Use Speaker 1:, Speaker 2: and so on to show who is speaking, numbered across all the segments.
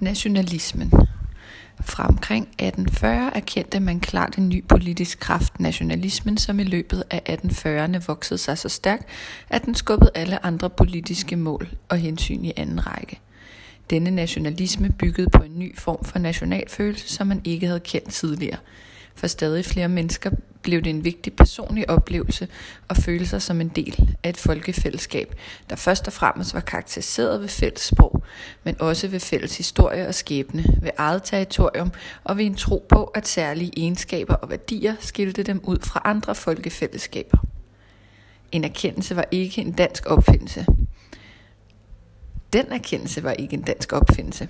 Speaker 1: Nationalismen Fra omkring 1840 erkendte man klart en ny politisk kraft, nationalismen, som i løbet af 1840'erne voksede sig så stærk, at den skubbede alle andre politiske mål og hensyn i anden række. Denne nationalisme byggede på en ny form for nationalfølelse, som man ikke havde kendt tidligere – for stadig flere mennesker blev det en vigtig personlig oplevelse at føle sig som en del af et folkefællesskab, der først og fremmest var karakteriseret ved fælles sprog, men også ved fælles historie og skæbne, ved eget territorium og ved en tro på, at særlige egenskaber og værdier skilte dem ud fra andre folkefællesskaber. En erkendelse var ikke en dansk opfindelse. Den erkendelse var ikke en dansk opfindelse.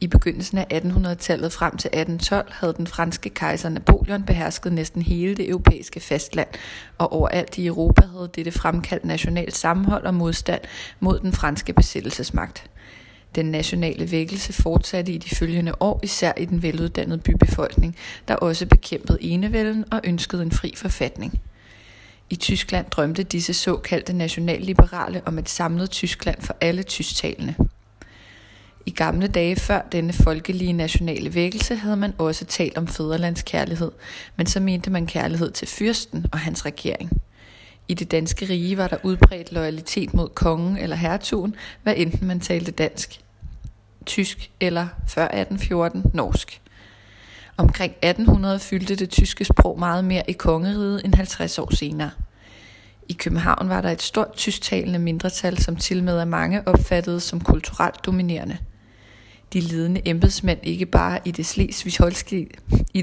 Speaker 1: I begyndelsen af 1800-tallet frem til 1812 havde den franske kejser Napoleon behersket næsten hele det europæiske fastland, og overalt i Europa havde dette fremkaldt nationalt sammenhold og modstand mod den franske besættelsesmagt. Den nationale vækkelse fortsatte i de følgende år, især i den veluddannede bybefolkning, der også bekæmpede enevælden og ønskede en fri forfatning. I Tyskland drømte disse såkaldte nationalliberale om et samlet Tyskland for alle tysktalende. I gamle dage før denne folkelige nationale vækkelse havde man også talt om fædrelandskærlighed, men så mente man kærlighed til fyrsten og hans regering. I det danske rige var der udbredt loyalitet mod kongen eller hertugen, hvad enten man talte dansk, tysk eller før 1814 norsk. Omkring 1800 fyldte det tyske sprog meget mere i kongeriget end 50 år senere. I København var der et stort tysktalende mindretal, som til med af mange opfattede som kulturelt dominerende – de ledende embedsmænd ikke bare i det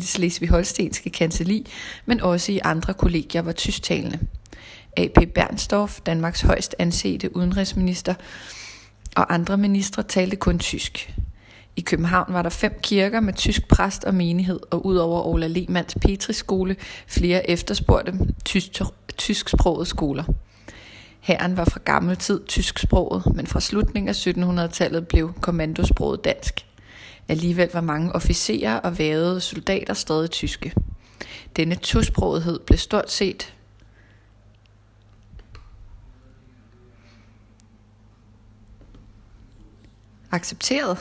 Speaker 1: slesvig-holstenske kanseli, men også i andre kollegier var tysktalende. A.P. Bernstorff, Danmarks højst ansete udenrigsminister, og andre ministre talte kun tysk. I København var der fem kirker med tysk præst og menighed, og udover Ola Lehmanns Petriskole flere efterspurgte tysk, tysksprogede skoler. Hæren var fra gammel tid tysksproget, men fra slutningen af 1700-tallet blev kommandosproget dansk. Alligevel var mange officerer og vævede soldater stadig tyske. Denne tosprogethed blev stort set accepteret,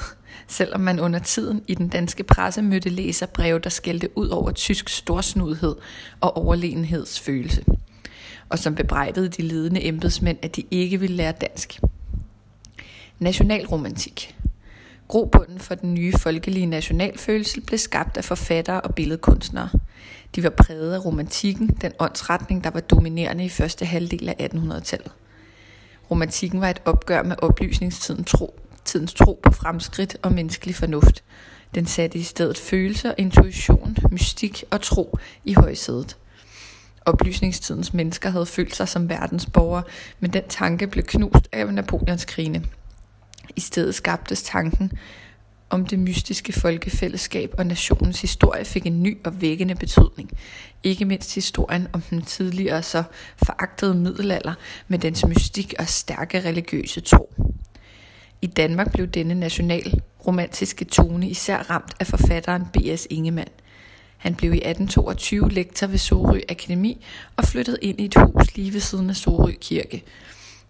Speaker 1: selvom man under tiden i den danske presse mødte læserbreve, der skældte ud over tysk storsnudhed og overlegenhedsfølelse og som bebrejdede de ledende embedsmænd, at de ikke ville lære dansk. Nationalromantik. Grobunden for den nye folkelige nationalfølelse blev skabt af forfattere og billedkunstnere. De var præget af romantikken, den åndsretning, der var dominerende i første halvdel af 1800-tallet. Romantikken var et opgør med oplysningstidens tro, tidens tro på fremskridt og menneskelig fornuft. Den satte i stedet følelser, intuition, mystik og tro i højsædet oplysningstidens mennesker havde følt sig som verdensborgere, men den tanke blev knust af Napoleons krigene. I stedet skabtes tanken om det mystiske folkefællesskab og nationens historie fik en ny og vækkende betydning. Ikke mindst historien om den tidligere så foragtede middelalder med dens mystik og stærke religiøse tro. I Danmark blev denne national romantiske tone især ramt af forfatteren B.S. Ingemann – han blev i 1822 lektor ved Sorø Akademi og flyttede ind i et hus lige ved siden af Sorø Kirke.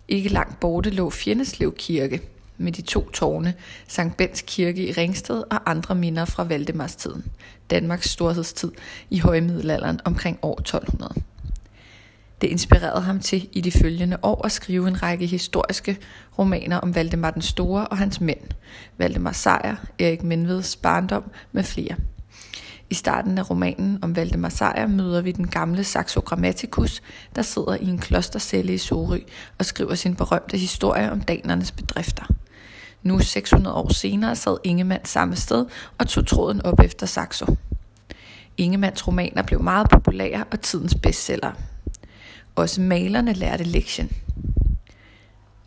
Speaker 1: Ikke langt borte lå Fjendeslev Kirke med de to tårne, Sankt Bens Kirke i Ringsted og andre minder fra Valdemarstiden, Danmarks storhedstid i højmiddelalderen omkring år 1200. Det inspirerede ham til i de følgende år at skrive en række historiske romaner om Valdemar den Store og hans mænd, Valdemar Sejr, Erik Menveds barndom med flere. I starten af romanen om Valdemar Sejr møder vi den gamle Saxo Grammaticus, der sidder i en klostercelle i Sorø og skriver sin berømte historie om danernes bedrifter. Nu 600 år senere sad Ingemann samme sted og tog tråden op efter Saxo. Ingemanns romaner blev meget populære og tidens bestseller. Også malerne lærte lektien.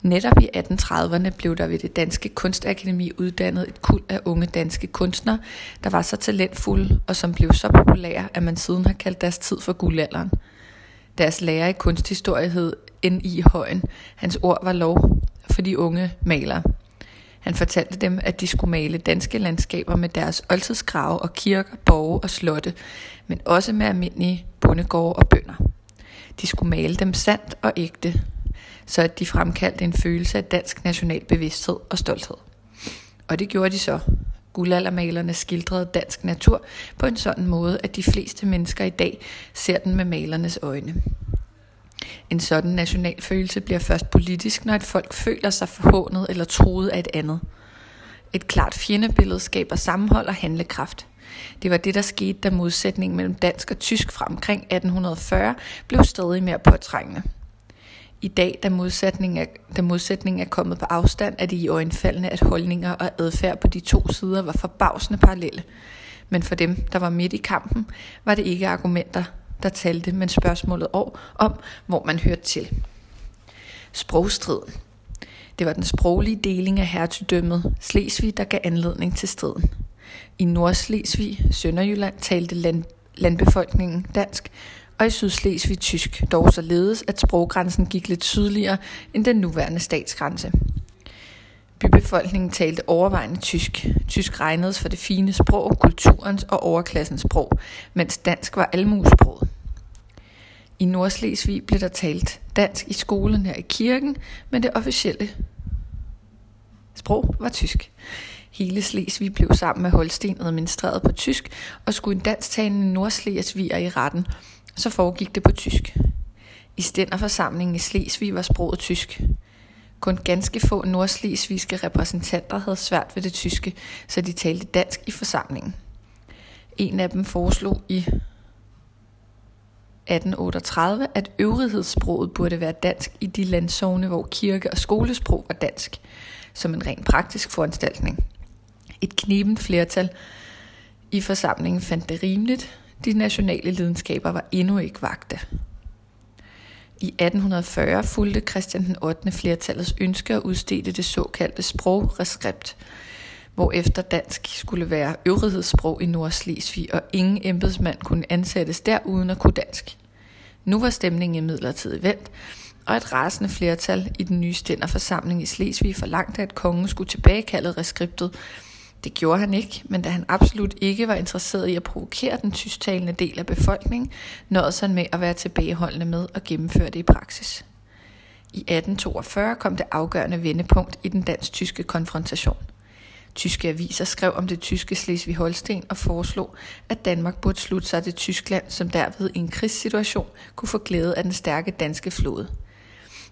Speaker 1: Netop i 1830'erne blev der ved det danske kunstakademi uddannet et kuld af unge danske kunstnere, der var så talentfulde og som blev så populære, at man siden har kaldt deres tid for guldalderen. Deres lærer i kunsthistorie hed N.I. Højen. Hans ord var lov for de unge malere. Han fortalte dem, at de skulle male danske landskaber med deres oldtidsgrave og kirker, borge og slotte, men også med almindelige bondegårde og bønder. De skulle male dem sandt og ægte, så at de fremkaldte en følelse af dansk national bevidsthed og stolthed. Og det gjorde de så, Guldaldermalerne skildrede dansk natur på en sådan måde, at de fleste mennesker i dag ser den med malernes øjne. En sådan national følelse bliver først politisk, når et folk føler sig forhånet eller truet af et andet. Et klart fjendebillede skaber sammenhold og handlekraft. Det var det, der skete, da modsætningen mellem dansk og tysk fra omkring 1840 blev stadig mere påtrængende. I dag, da modsætningen, er, da modsætningen er kommet på afstand, er det i øjenfaldende, at holdninger og adfærd på de to sider var forbavsende parallelle. Men for dem, der var midt i kampen, var det ikke argumenter, der talte, men spørgsmålet om, hvor man hørte til. Sprogstriden. Det var den sproglige deling af hertugdømmet Slesvig, der gav anledning til striden. I Nordslesvig, Sønderjylland, talte land, landbefolkningen dansk, og i Sydslesvig tysk, dog således, at sproggrænsen gik lidt sydligere end den nuværende statsgrænse. Bybefolkningen talte overvejende tysk. Tysk regnedes for det fine sprog, kulturens og overklassens sprog, mens dansk var almuesproget. I Nordslesvig blev der talt dansk i skolen her i kirken, men det officielle sprog var tysk. Hele Slesvig blev sammen med Holsten administreret på tysk, og skulle en dansktalende nordslesviger i retten, så foregik det på tysk. I stænderforsamlingen i Slesvig var sproget tysk. Kun ganske få nordslesvigske repræsentanter havde svært ved det tyske, så de talte dansk i forsamlingen. En af dem foreslog i 1838, at øvrighedssproget burde være dansk i de landsovne, hvor kirke- og skolesprog var dansk, som en rent praktisk foranstaltning. Et knebent flertal i forsamlingen fandt det rimeligt. De nationale lidenskaber var endnu ikke vagte. I 1840 fulgte Christian den 8. flertallets ønske at udstede det såkaldte sprogreskript, efter dansk skulle være øvrighedssprog i Nordslesvig, og ingen embedsmand kunne ansættes der uden at kunne dansk. Nu var stemningen imidlertid vendt, og et rasende flertal i den nye stænderforsamling i Slesvig forlangte, at kongen skulle tilbagekalde reskriptet, det gjorde han ikke, men da han absolut ikke var interesseret i at provokere den tysktalende del af befolkningen, nåede han med at være tilbageholdende med at gennemføre det i praksis. I 1842 kom det afgørende vendepunkt i den dansk-tyske konfrontation. Tyske aviser skrev om det tyske Slesvig-Holsten og foreslog, at Danmark burde slutte sig til Tyskland, som derved i en krigssituation kunne få glæde af den stærke danske flåde.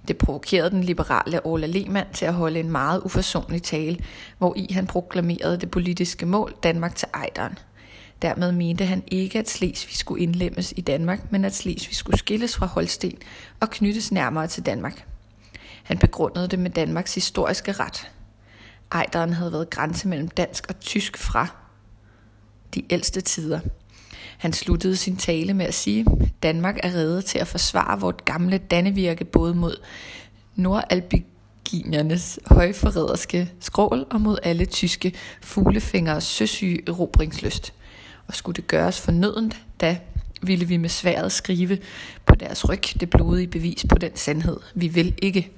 Speaker 1: Det provokerede den liberale Ola Lehmann til at holde en meget uforsonlig tale, hvor i han proklamerede det politiske mål Danmark til ejderen. Dermed mente han ikke, at Slesvig skulle indlemmes i Danmark, men at Slesvig skulle skilles fra Holsten og knyttes nærmere til Danmark. Han begrundede det med Danmarks historiske ret. Ejderen havde været grænse mellem dansk og tysk fra de ældste tider. Han sluttede sin tale med at sige, Danmark er reddet til at forsvare vort gamle dannevirke både mod nordalbiginernes højforræderske skrål og mod alle tyske fuglefingers søsyge erobringsløst. Og skulle det gøres fornødent, da ville vi med sværet skrive på deres ryg det blodige bevis på den sandhed. Vi vil ikke.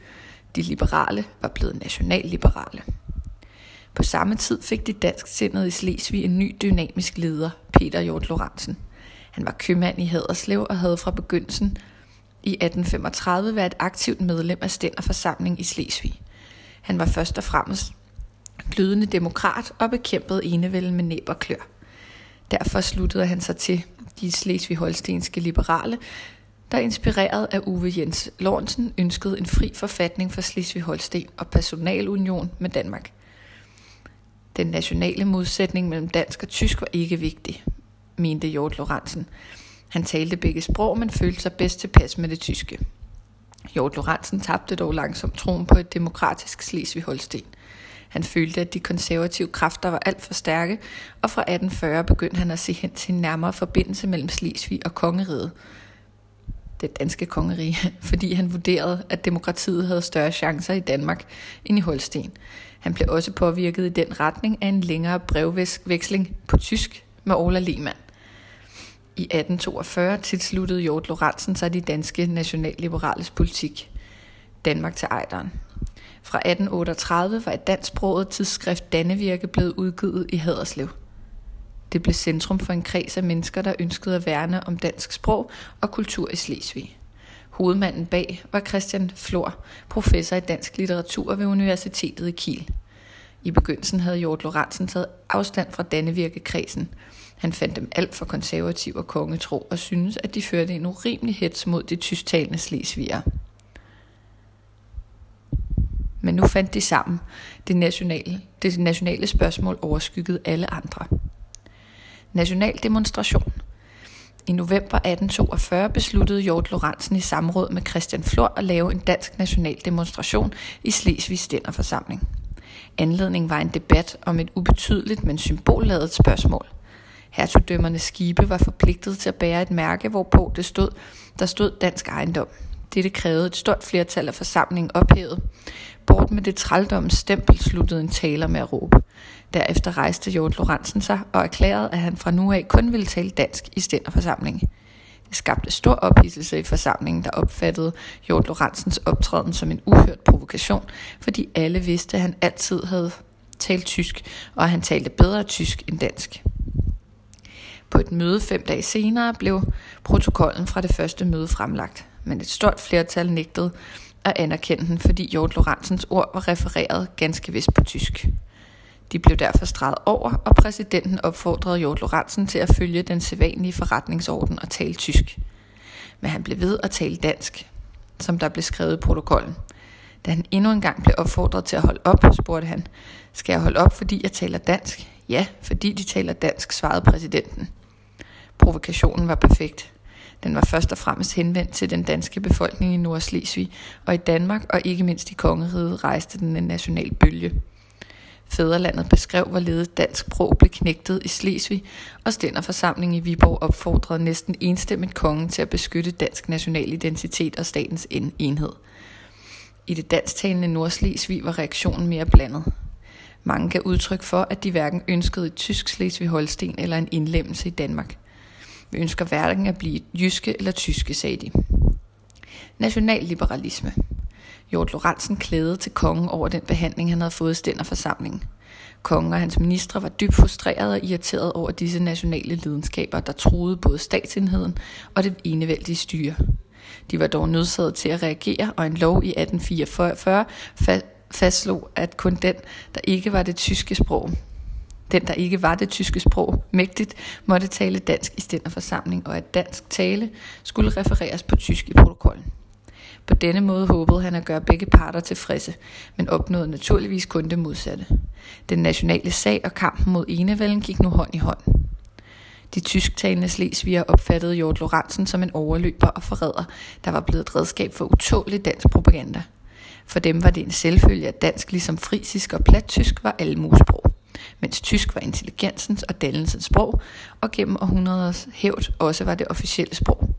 Speaker 1: De liberale var blevet nationalliberale. På samme tid fik de dansksindede i Slesvig en ny dynamisk leder, Peter Hjort Lorentzen. Han var købmand i Haderslev og havde fra begyndelsen i 1835 været et aktivt medlem af Stænderforsamling i Slesvig. Han var først og fremmest glødende demokrat og bekæmpede enevælden med næb og klør. Derfor sluttede han sig til de slesvig-holstenske liberale, der inspireret af Uwe Jens Lorentzen ønskede en fri forfatning for Slesvig-Holsten og personalunion med Danmark. Den nationale modsætning mellem dansk og tysk var ikke vigtig, mente Hjort Lorentzen. Han talte begge sprog, men følte sig bedst tilpas med det tyske. Hjort Lorentzen tabte dog langsomt troen på et demokratisk Slesvig-Holsten. Han følte, at de konservative kræfter var alt for stærke, og fra 1840 begyndte han at se hen til en nærmere forbindelse mellem Slesvig og kongeriget. Det danske kongerige, fordi han vurderede, at demokratiet havde større chancer i Danmark end i Holsten. Han blev også påvirket i den retning af en længere brevveksling på tysk med Ola Lehmann. I 1842 tilsluttede Hjort Lorentzen sig de danske nationalliberales politik. Danmark til ejderen. Fra 1838 var et dansksproget tidsskrift Dannevirke blevet udgivet i Haderslev. Det blev centrum for en kreds af mennesker, der ønskede at værne om dansk sprog og kultur i Slesvig. Hovedmanden bag var Christian Flor, professor i dansk litteratur ved Universitetet i Kiel. I begyndelsen havde Jort Lorentzen taget afstand fra Dannevirke-kredsen. Han fandt dem alt for konservativ og kongetro og syntes, at de førte en urimelig hets mod de tysktalende slesvigere. Men nu fandt de sammen. Det nationale, det nationale spørgsmål overskyggede alle andre. National demonstration. I november 1842 besluttede Jort Lorentzen i samråd med Christian Flor at lave en dansk national demonstration i Slesvig Stænderforsamling. Anledningen var en debat om et ubetydeligt, men symbolladet spørgsmål. Hertugdømmernes skibe var forpligtet til at bære et mærke, hvorpå det stod, der stod dansk ejendom. Dette krævede et stort flertal af forsamlingen ophævet. Bort med det trældommens stempel sluttede en taler med at råbe. Derefter rejste Jort Lorentzen sig og erklærede, at han fra nu af kun ville tale dansk i stænderforsamlingen. Det skabte stor ophidselse i forsamlingen, der opfattede Jort Lorentzens optræden som en uhørt provokation, fordi alle vidste, at han altid havde talt tysk, og at han talte bedre tysk end dansk. På et møde fem dage senere blev protokollen fra det første møde fremlagt, men et stort flertal nægtede at anerkende den, fordi Jort Lorentzens ord var refereret ganske vist på tysk. De blev derfor streget over, og præsidenten opfordrede Jort Lorentzen til at følge den sædvanlige forretningsorden og tale tysk. Men han blev ved at tale dansk, som der blev skrevet i protokollen. Da han endnu en gang blev opfordret til at holde op, spurgte han, skal jeg holde op, fordi jeg taler dansk? Ja, fordi de taler dansk, svarede præsidenten. Provokationen var perfekt. Den var først og fremmest henvendt til den danske befolkning i Nordslesvig, og i Danmark og ikke mindst i kongeriget rejste den en national bølge. Fæderlandet beskrev, hvorledes dansk sprog blev knægtet i Slesvig, og Stænderforsamlingen i Viborg opfordrede næsten enstemmigt kongen til at beskytte dansk national identitet og statens enhed. I det dansktalende Nordslesvig var reaktionen mere blandet. Mange gav udtryk for, at de hverken ønskede et tysk Slesvig-Holsten eller en indlemmelse i Danmark. Vi ønsker hverken at blive jyske eller tyske, sagde de. Nationalliberalisme. Hjort Lorentzen klædede til kongen over den behandling, han havde fået i stænderforsamlingen. Kongen og hans ministre var dybt frustrerede og irriterede over disse nationale lidenskaber, der truede både statsenheden og det enevældige styre. De var dog nødsaget til at reagere, og en lov i 1844 fastslog, at kun den, der ikke var det tyske sprog, den, der ikke var det tyske sprog mægtigt, måtte tale dansk i stænderforsamling, og at dansk tale skulle refereres på tysk i protokollen. På denne måde håbede han at gøre begge parter tilfredse, men opnåede naturligvis kun det modsatte. Den nationale sag og kampen mod enevælden gik nu hånd i hånd. De tysktalende slesviger opfattede Jort Lorentzen som en overløber og forræder, der var blevet et redskab for utålig dansk propaganda. For dem var det en selvfølge, at dansk ligesom frisisk og plattysk var almusprog, mens tysk var intelligensens og dannelsens sprog, og gennem århundreders hævd også var det officielle sprog.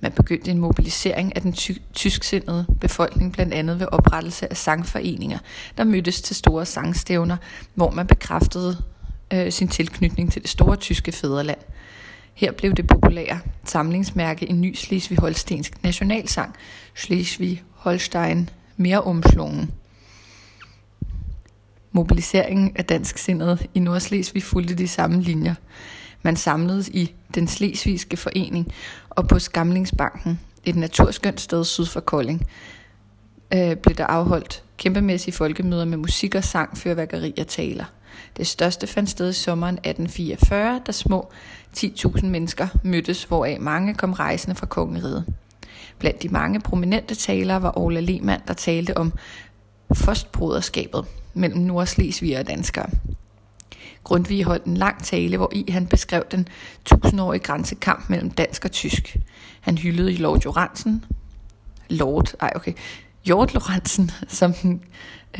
Speaker 1: Man begyndte en mobilisering af den ty- tysksindede befolkning, blandt andet ved oprettelse af sangforeninger, der mødtes til store sangstævner, hvor man bekræftede øh, sin tilknytning til det store tyske fædreland. Her blev det populære samlingsmærke en ny Slesvig-Holstensk nationalsang, Slesvig-Holstein mere omslungen. Mobiliseringen af dansk sindet i Nordslesvig fulgte de samme linjer. Man samledes i den Slesvigske Forening og på Skamlingsbanken, et naturskønt sted syd for Kolding, øh, blev der afholdt kæmpemæssige folkemøder med musik og sang, fyrværkeri og taler. Det største fandt sted i sommeren 1844, da små 10.000 mennesker mødtes, hvoraf mange kom rejsende fra kongeriget. Blandt de mange prominente talere var Ola Lehmann, der talte om forstbroderskabet mellem nordslesviger og danskere. Grundtvig holdt en lang tale, hvor i han beskrev den tusindårige grænsekamp mellem dansk og tysk. Han hyldede Lord Joransen, Lord, ej okay, Hjort Lorentzen, som den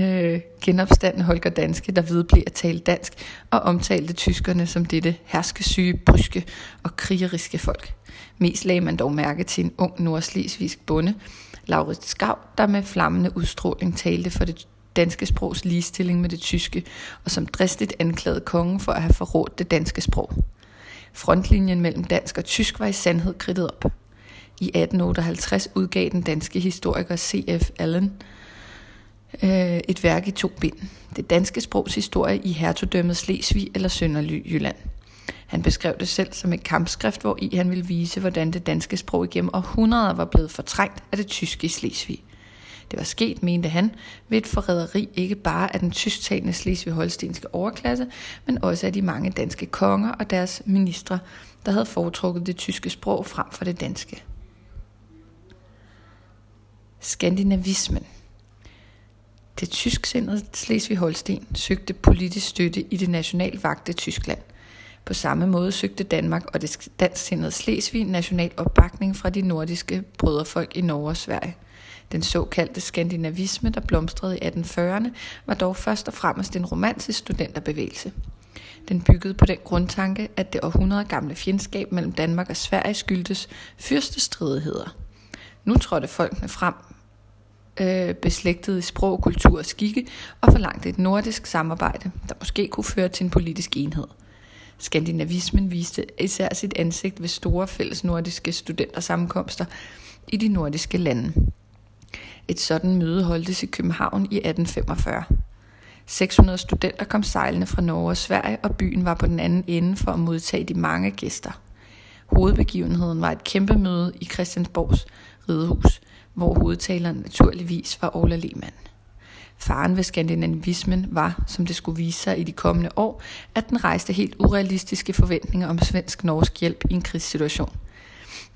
Speaker 1: øh, genopstandende Holger Danske, der vedblev at tale dansk, og omtalte tyskerne som dette herskesyge, bryske og krigeriske folk. Mest lagde man dog mærke til en ung nordslesvigsk bonde, Laurits Skav, der med flammende udstråling talte for det danske sprogs ligestilling med det tyske, og som dristigt anklagede kongen for at have forrådt det danske sprog. Frontlinjen mellem dansk og tysk var i sandhed kridtet op. I 1858 udgav den danske historiker C.F. Allen øh, et værk i to bind. Det danske sprogs historie i hertugdømmet Slesvig eller Sønderjylland. Han beskrev det selv som et kampskrift, hvor i han ville vise, hvordan det danske sprog igennem århundreder var blevet fortrængt af det tyske i Slesvig. Det var sket, mente han, ved et forræderi ikke bare af den tysktalende slesvig-holstenske overklasse, men også af de mange danske konger og deres ministre, der havde foretrukket det tyske sprog frem for det danske. Skandinavismen Det tysksindede Slesvig-Holsten søgte politisk støtte i det nationalvagte Tyskland. På samme måde søgte Danmark og det dansksindede Slesvig national opbakning fra de nordiske brødrefolk i Norge og Sverige. Den såkaldte skandinavisme, der blomstrede i 1840'erne, var dog først og fremmest en romantisk studenterbevægelse. Den byggede på den grundtanke, at det århundrede gamle fjendskab mellem Danmark og Sverige skyldtes fyrstestridigheder. Nu trådte folkene frem øh, beslægtede i sprog, kultur og skikke og forlangte et nordisk samarbejde, der måske kunne føre til en politisk enhed. Skandinavismen viste især sit ansigt ved store fælles nordiske studentersammenkomster i de nordiske lande. Et sådan møde holdtes i København i 1845. 600 studenter kom sejlende fra Norge og Sverige, og byen var på den anden ende for at modtage de mange gæster. Hovedbegivenheden var et kæmpe møde i Christiansborgs ridehus, hvor hovedtaleren naturligvis var Ola Lehmann. Faren ved skandinavismen var, som det skulle vise sig i de kommende år, at den rejste helt urealistiske forventninger om svensk-norsk hjælp i en krigssituation.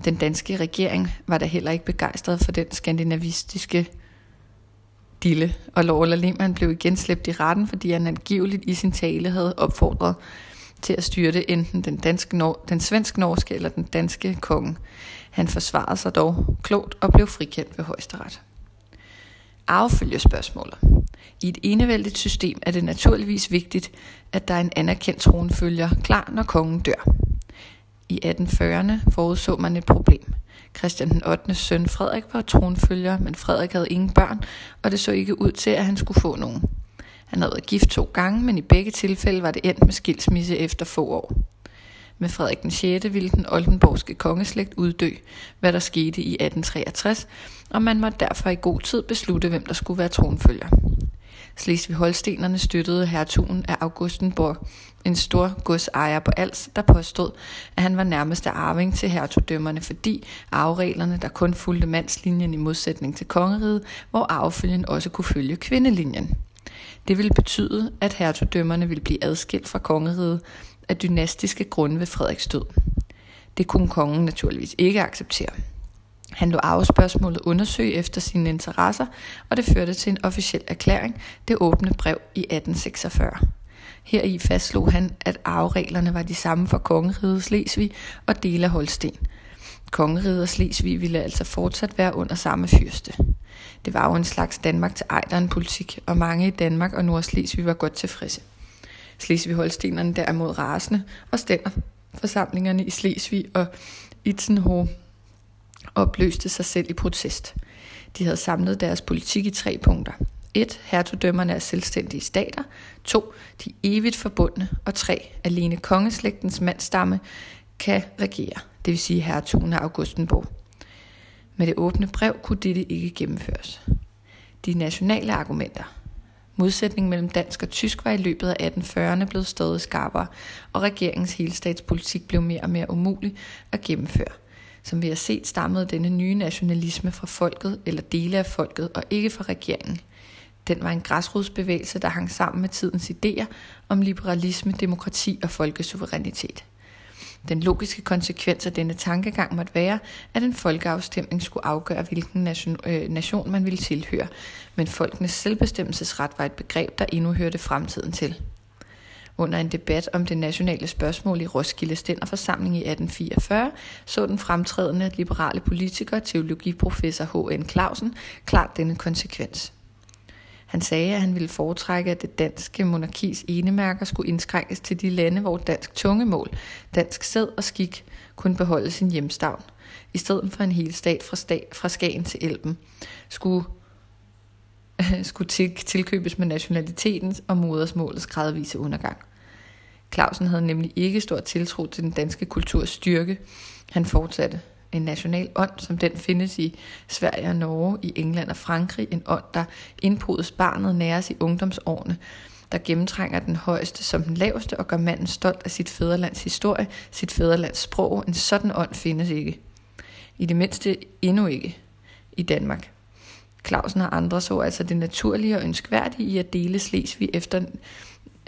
Speaker 1: Den danske regering var da heller ikke begejstret for den skandinavistiske dille, og Lola Lehmann blev igen slæbt i retten, fordi han angiveligt i sin tale havde opfordret til at styrte enten den, danske, den svensk-norske eller den danske konge. Han forsvarede sig dog klogt og blev frikendt ved højesteret. Arvefølgespørgsmålet. I et enevældigt system er det naturligvis vigtigt, at der er en anerkendt tronfølger klar, når kongen dør. I 1840'erne forudså man et problem. Christian den 8. søn Frederik var tronfølger, men Frederik havde ingen børn, og det så ikke ud til, at han skulle få nogen. Han havde været gift to gange, men i begge tilfælde var det endt med skilsmisse efter få år. Med Frederik den 6. ville den oldenborgske kongeslægt uddø, hvad der skete i 1863, og man måtte derfor i god tid beslutte, hvem der skulle være tronfølger. Slesvig-Holstenerne støttede hertugen af Augustenborg, en stor godsejer på Als, der påstod, at han var nærmeste arving til hertugdømmerne, fordi arvereglerne, der kun fulgte mandslinjen i modsætning til kongeriget, hvor arvefølgen også kunne følge kvindelinjen. Det ville betyde, at hertugdømmerne ville blive adskilt fra kongeriget af dynastiske grunde ved Frederiks død. Det kunne kongen naturligvis ikke acceptere. Han lå arvespørgsmålet undersøge efter sine interesser, og det førte til en officiel erklæring, det åbne brev i 1846. Heri fastslog han, at arvereglerne var de samme for kongeriget Slesvig og dele af Holsten. Kongeriget og Slesvig ville altså fortsat være under samme fyrste. Det var jo en slags Danmark til ejderen politik, og mange i Danmark og Nordslesvig var godt tilfredse. Slesvig-Holstenerne derimod rasende og stænder forsamlingerne i Slesvig og Itzenhoe opløste sig selv i protest. De havde samlet deres politik i tre punkter. 1. Hertugdømmerne er selvstændige stater. 2. De er evigt forbundne. Og 3. Alene kongeslægtens mandstamme kan regere, det vil sige hertugen af Augustenborg. Med det åbne brev kunne dette ikke gennemføres. De nationale argumenter. Modsætningen mellem dansk og tysk var i løbet af 1840'erne blevet stadig skarpere, og regeringens helstatspolitik blev mere og mere umulig at gennemføre. Som vi har set, stammede denne nye nationalisme fra folket eller dele af folket, og ikke fra regeringen. Den var en græsrodsbevægelse, der hang sammen med tidens idéer om liberalisme, demokrati og folkesuverænitet. Den logiske konsekvens af denne tankegang måtte være, at en folkeafstemning skulle afgøre, hvilken nation, øh, nation man ville tilhøre, men folkenes selvbestemmelsesret var et begreb, der endnu hørte fremtiden til. Under en debat om det nationale spørgsmål i Roskilde Stænderforsamling i 1844, så den fremtrædende liberale politiker, teologiprofessor H.N. Clausen, klart denne konsekvens. Han sagde, at han ville foretrække, at det danske monarkis enemærker skulle indskrænkes til de lande, hvor dansk tungemål, dansk sæd og skik kunne beholde sin hjemstavn, i stedet for en hel stat fra, stat, fra Skagen til Elben, skulle, skulle til, tilkøbes med nationalitetens og modersmålets gradvise undergang. Clausen havde nemlig ikke stor tiltro til den danske kulturs styrke. Han fortsatte en national ånd, som den findes i Sverige og Norge, i England og Frankrig. En ånd, der indpodes barnet næres i ungdomsårene, der gennemtrænger den højeste som den laveste og gør manden stolt af sit fædrelands historie, sit fædrelands sprog. En sådan ånd findes ikke. I det mindste endnu ikke i Danmark. Clausen og andre så altså det naturlige og ønskværdige i at dele Slesvig efter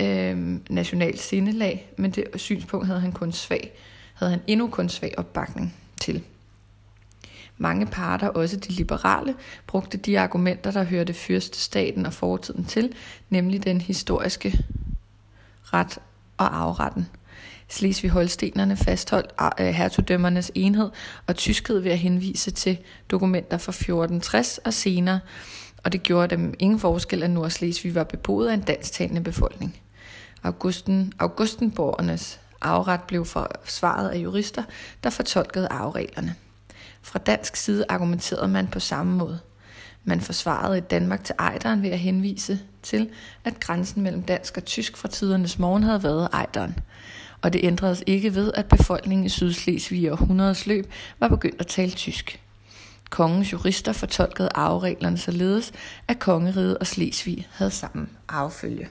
Speaker 1: øh, national sindelag, men det synspunkt havde han kun svag, havde han endnu kun svag opbakning til. Mange parter, også de liberale, brugte de argumenter, der hørte fyrstestaten og fortiden til, nemlig den historiske ret og afretten. Slesvig-Holstenerne fastholdt ah, øh, hertugdømmernes enhed og tyskhed ved at henvise til dokumenter fra 1460 og senere, og det gjorde dem ingen forskel, at Nordslesvig var beboet af en dansktalende befolkning. Augusten, Augustenborgernes afret blev forsvaret af jurister, der fortolkede arvereglerne. Fra dansk side argumenterede man på samme måde. Man forsvarede et Danmark til Ejderen ved at henvise til, at grænsen mellem dansk og tysk fra tidernes morgen havde været Ejderen. Og det ændredes ikke ved, at befolkningen i Sydslesvig i århundredes løb var begyndt at tale tysk. Kongens jurister fortolkede arvereglerne således, at kongeriget og Slesvig havde samme arvefølge.